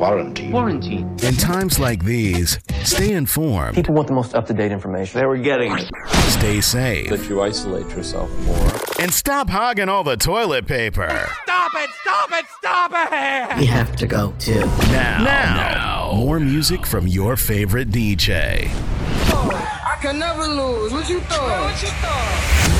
Quarantine. Quarantine. In times like these, stay informed. People want the most up to date information. They were getting it. Stay safe. That you isolate yourself more. And stop hogging all the toilet paper. Stop it! Stop it! Stop it! We have to go too. Now. Now. now. More music from your favorite DJ. I can never lose. What you thought? What you thought?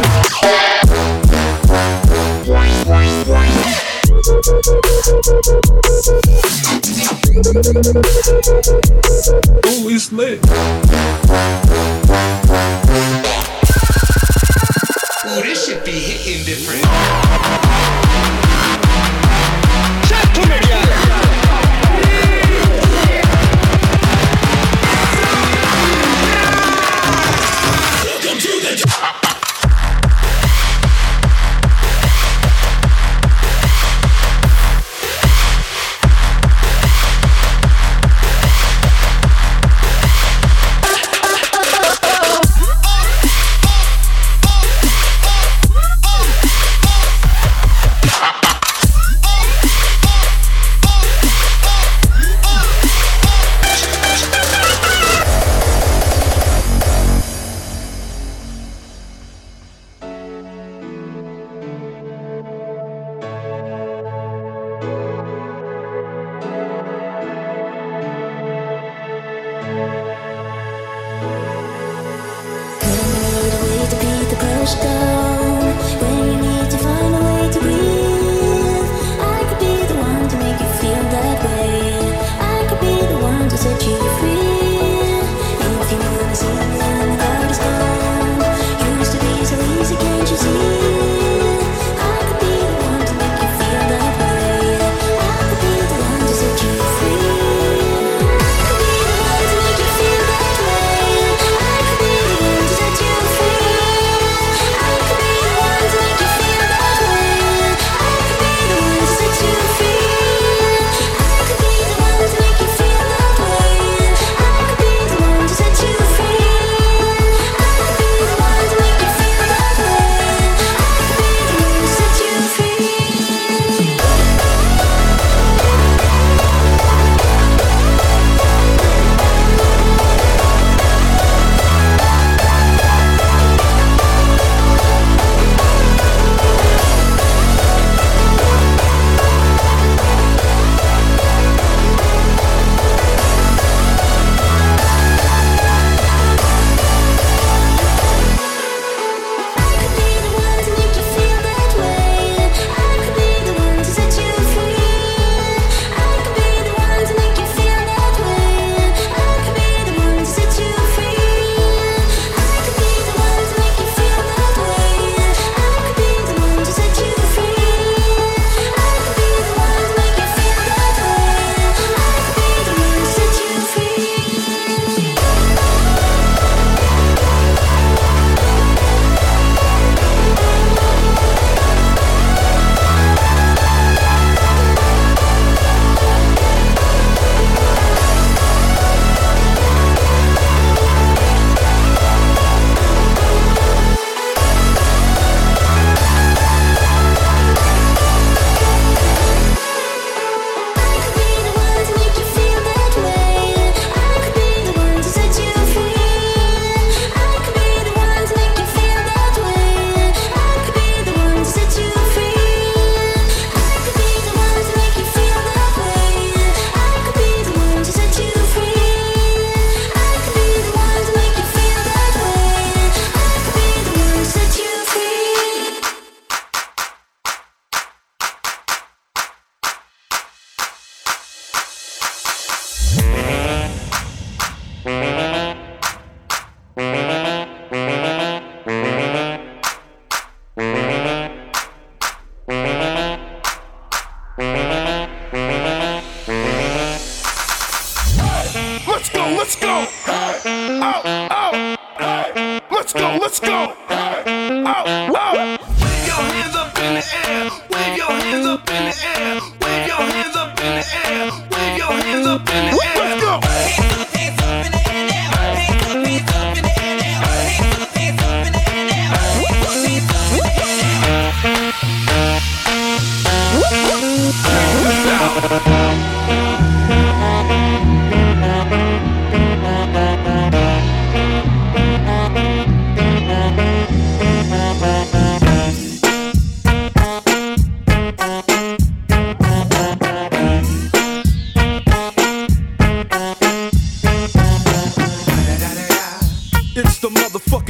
Ooh, it's lit. Ooh, this should be hitting different.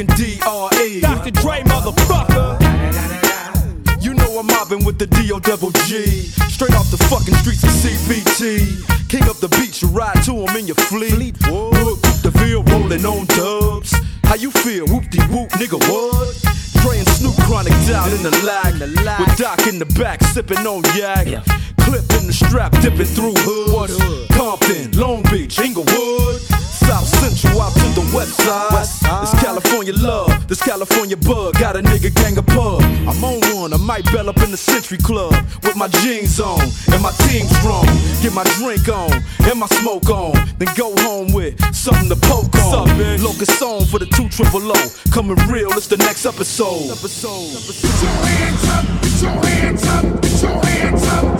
Motherfucking DRE. Dr. Dre, motherfucker. You know I'm mobbing with the DO double G. Straight off the fucking streets of CBT. King up the beach, you ride to him in your fleet. Look, the field rolling on dubs. How you feel? Whoop de whoop, nigga, what? Dre and Snoop chronic down in the lag. With Doc in the back, sipping on yak. Clip in the strap, dipping through hoods. Compton, Long Beach, Inglewood. South Central out to the west side. It's California love, this California bug. Got a nigga gang of pub. I'm on one, I might bell up in the Century Club with my jeans on and my team strong. Get my drink on and my smoke on, then go home with something to poke on. Locust song for the two triple O. Coming real, it's the next episode. Episode. Put your hands up, put your hands up, put your hands up,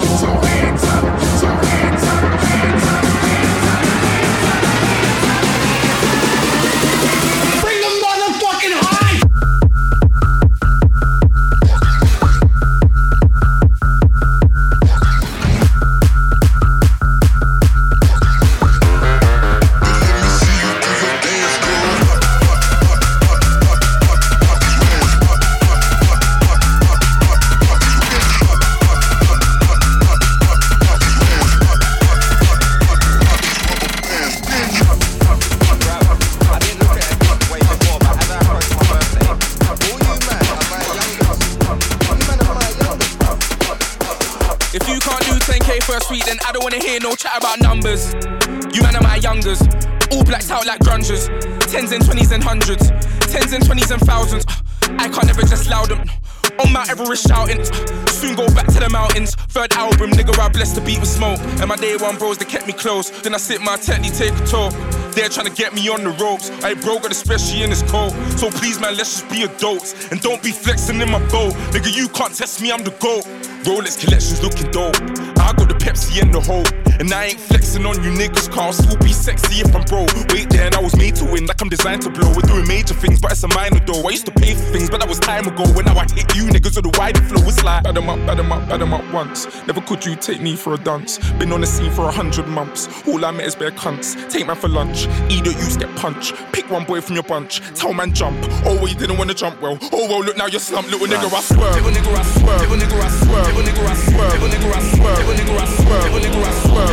Nigga, I blessed the beat with smoke. And my day one bros, they kept me close. Then I sit my they take a tour. They're trying to get me on the ropes. I broke it, especially in this cold. So please, man, let's just be adults. And don't be flexing in my boat. Nigga, you can't test me, I'm the GOAT. Rolex collections looking dope. I got the Pepsi and the whole. And I ain't flexing on you niggas, I'll still be sexy if I'm broke. Wait there, and I was made to win, like I'm designed to blow. We're doing major things, but it's a minor though. I used to pay for things, but that was time ago. When now I hit you niggas with the wide flow, it's like bad 'em up, bad 'em up, bad 'em up once. Never could you take me for a dance. Been on the scene for a hundred months. All I met is bare cunts. Take man for lunch, either you get punch. Pick one boy from your bunch, tell man jump. Oh, well, you didn't wanna jump well. Oh, well, look now you're slumped, little nigga, I swear. Little nigga, I swear. Little nigga, I swear. Little nigga, I swear. Little nigga, I swear. Little nigga, I swear. Little nigga, I swear.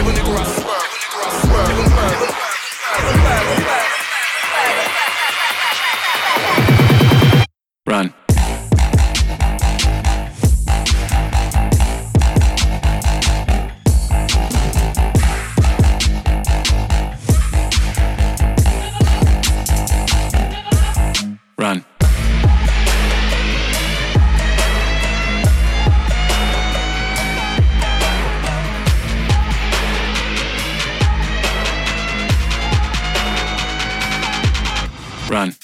Run. Run.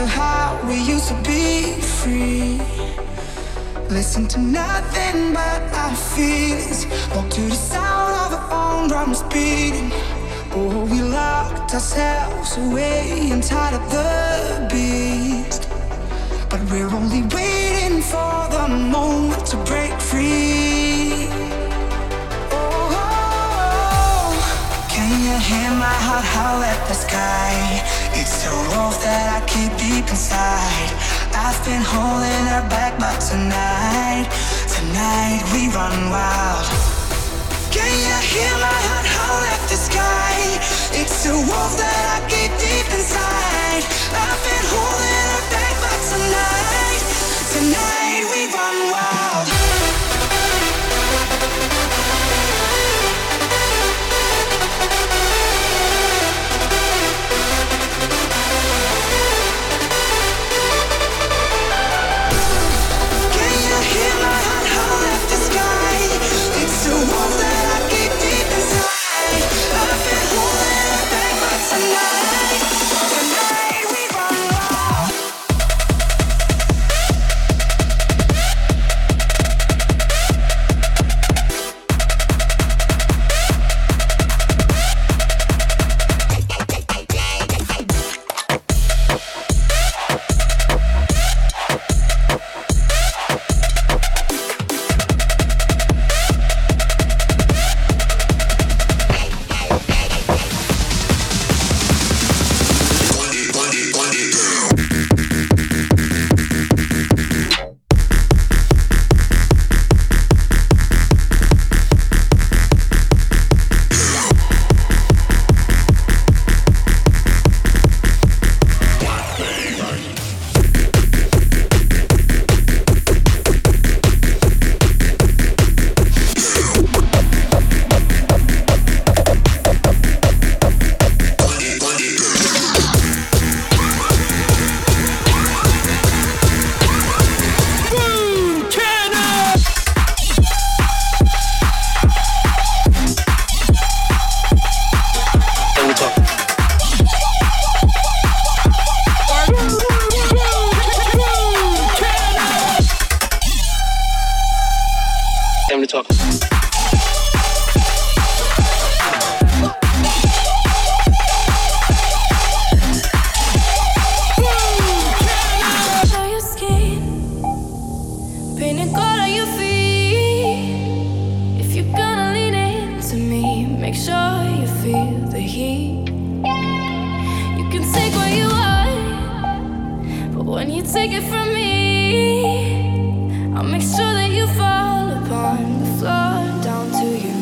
Remember how we used to be free. Listen to nothing but our feelings. Walk to the sound of our own drums beating. Oh, we locked ourselves away inside of the beast. But we're only waiting for the moment to break free. Oh, oh, oh. can you hear my heart howl at the sky? It's a wolf that I keep deep inside. I've been holding her back, but tonight, tonight we run wild. Can you hear my heart howl at the sky? It's a wolf that I keep deep inside. I've been holding her back, but tonight, tonight we run wild. I'll make sure that you fall upon the floor down to your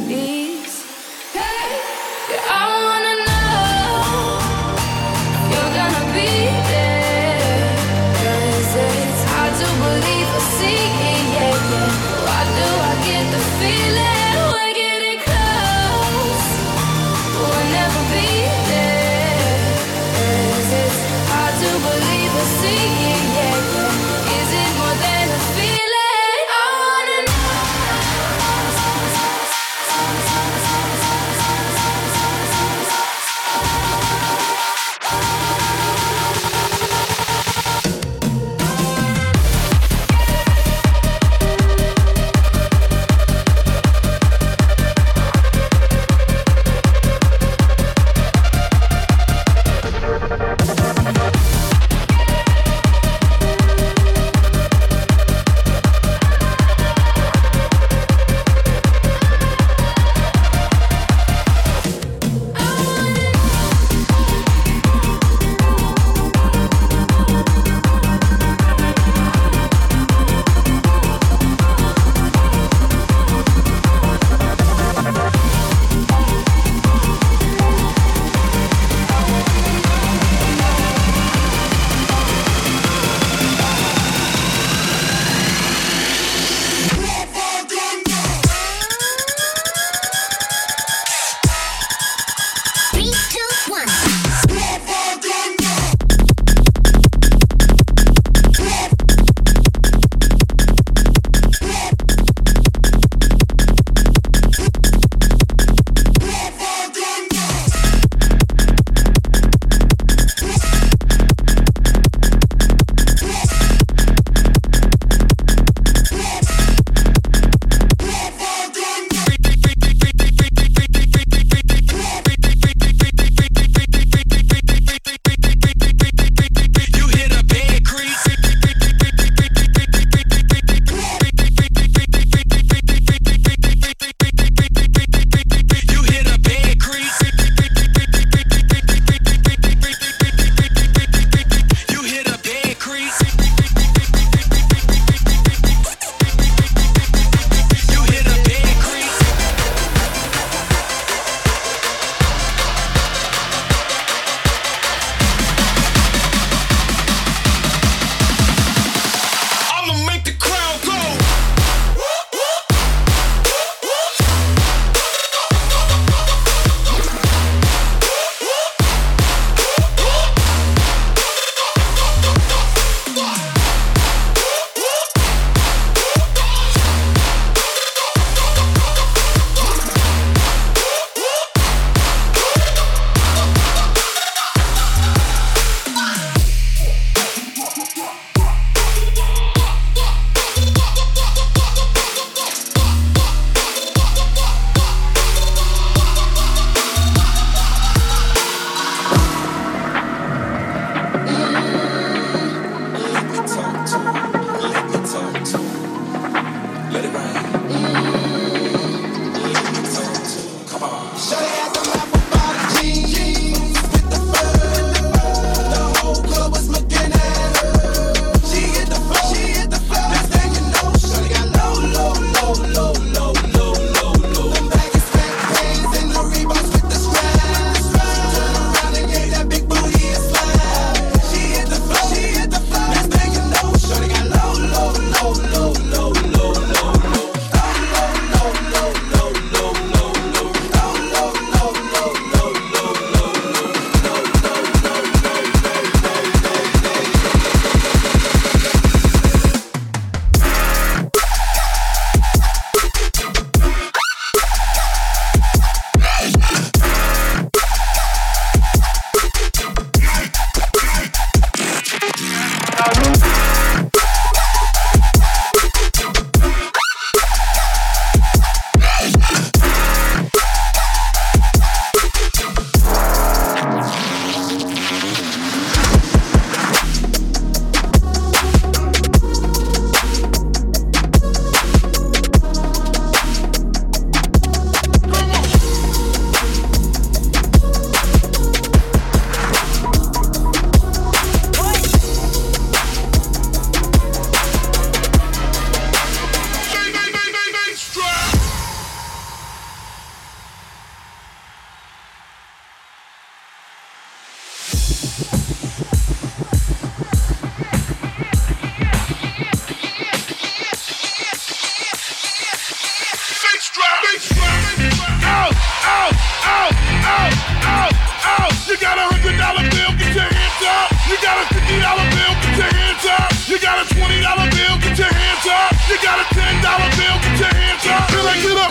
I get up?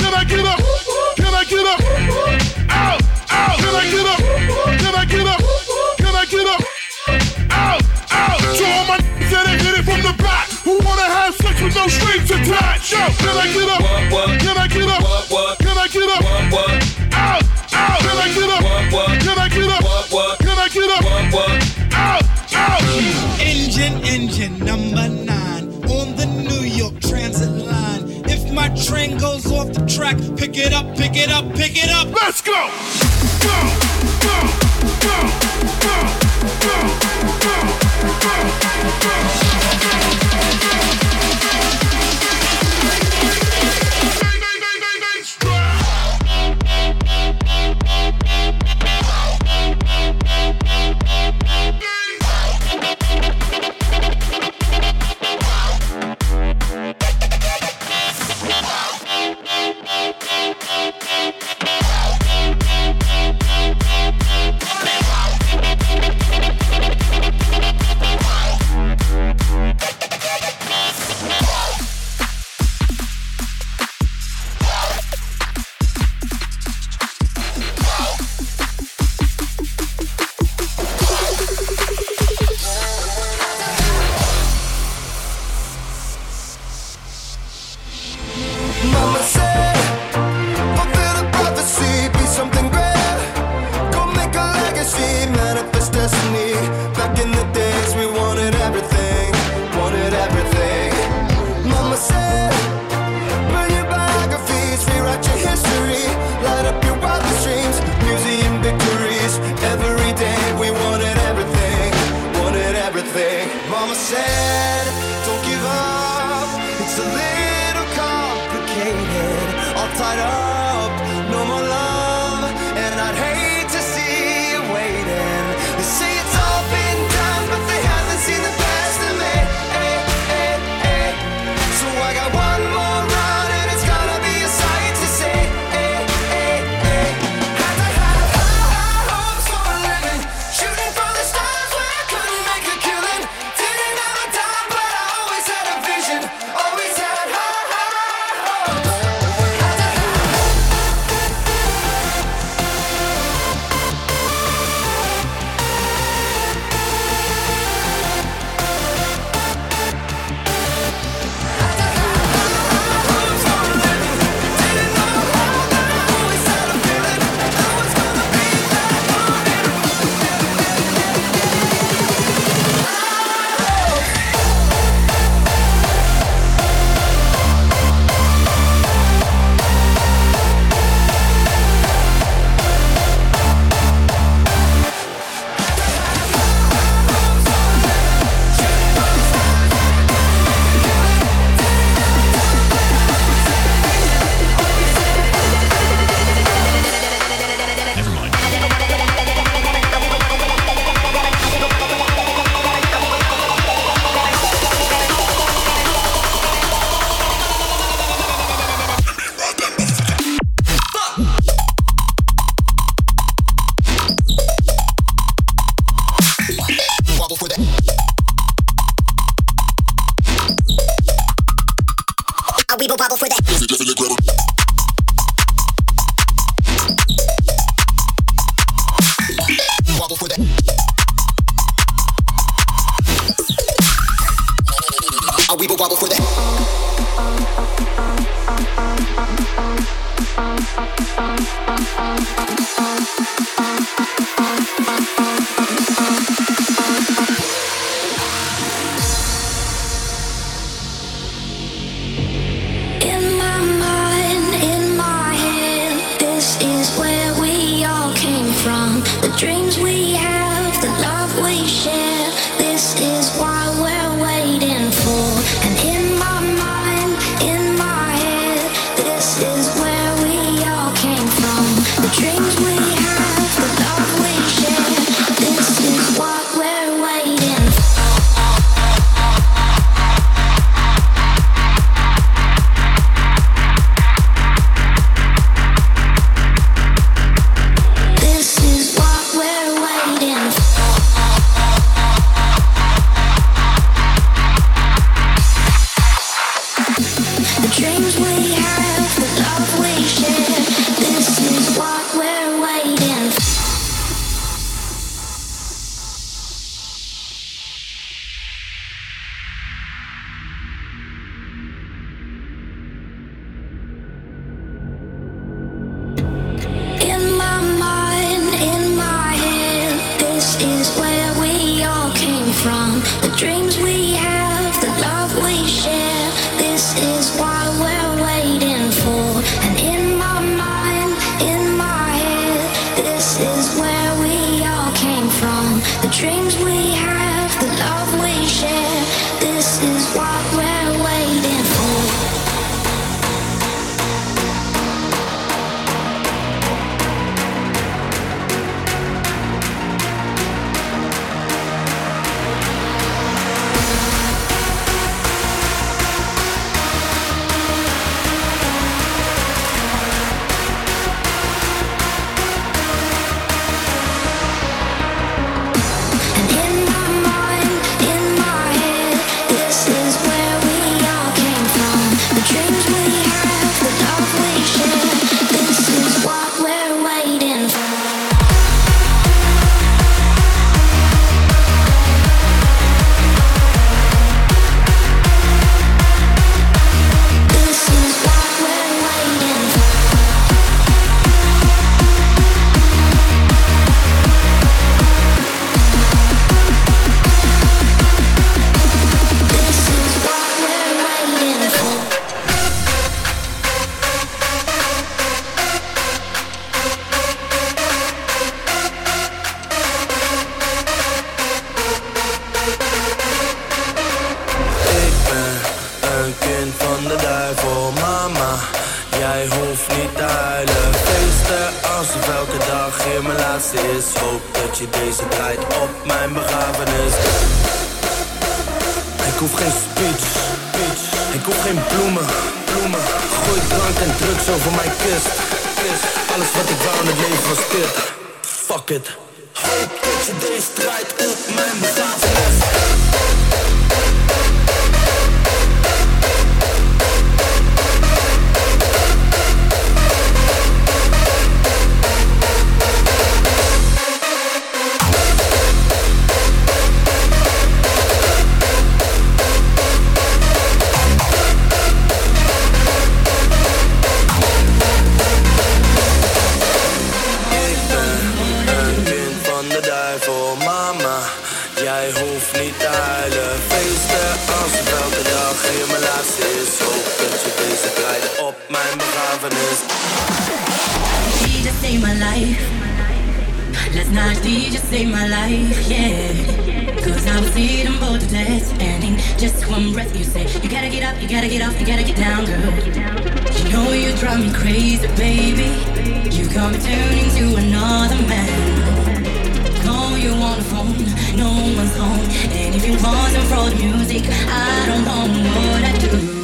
Can I get up? Can I get up? Out, out! Can I get up? Can I get up? Can I get up? Out, ow. So all my that hit it from the back, who wanna have sex with no strings attached? Yo, can I get up? What? train goes off the track, pick it up, pick it up, pick it up. Let's go! Go! Go! We will wobble for that. dreams we have, the love we dat je deze draait op mijn begrafenis Ik hoef geen speech, speech. ik hoef geen bloemen, bloemen. Gooi drank en drugs over mijn kist, kist. Alles wat ik wou in het leven was dit, fuck it Hoop dat je deze draait op mijn begrafenis my life. Last night, did you save my life, yeah. Cause I was eating both to death, and in just one breath, you say, You gotta get up, you gotta get off, you gotta get down, girl. You know you drive me crazy, baby. You got me turning to another man. Call you on the phone, no one's home. And if you wasn't for the music, I don't know what I do.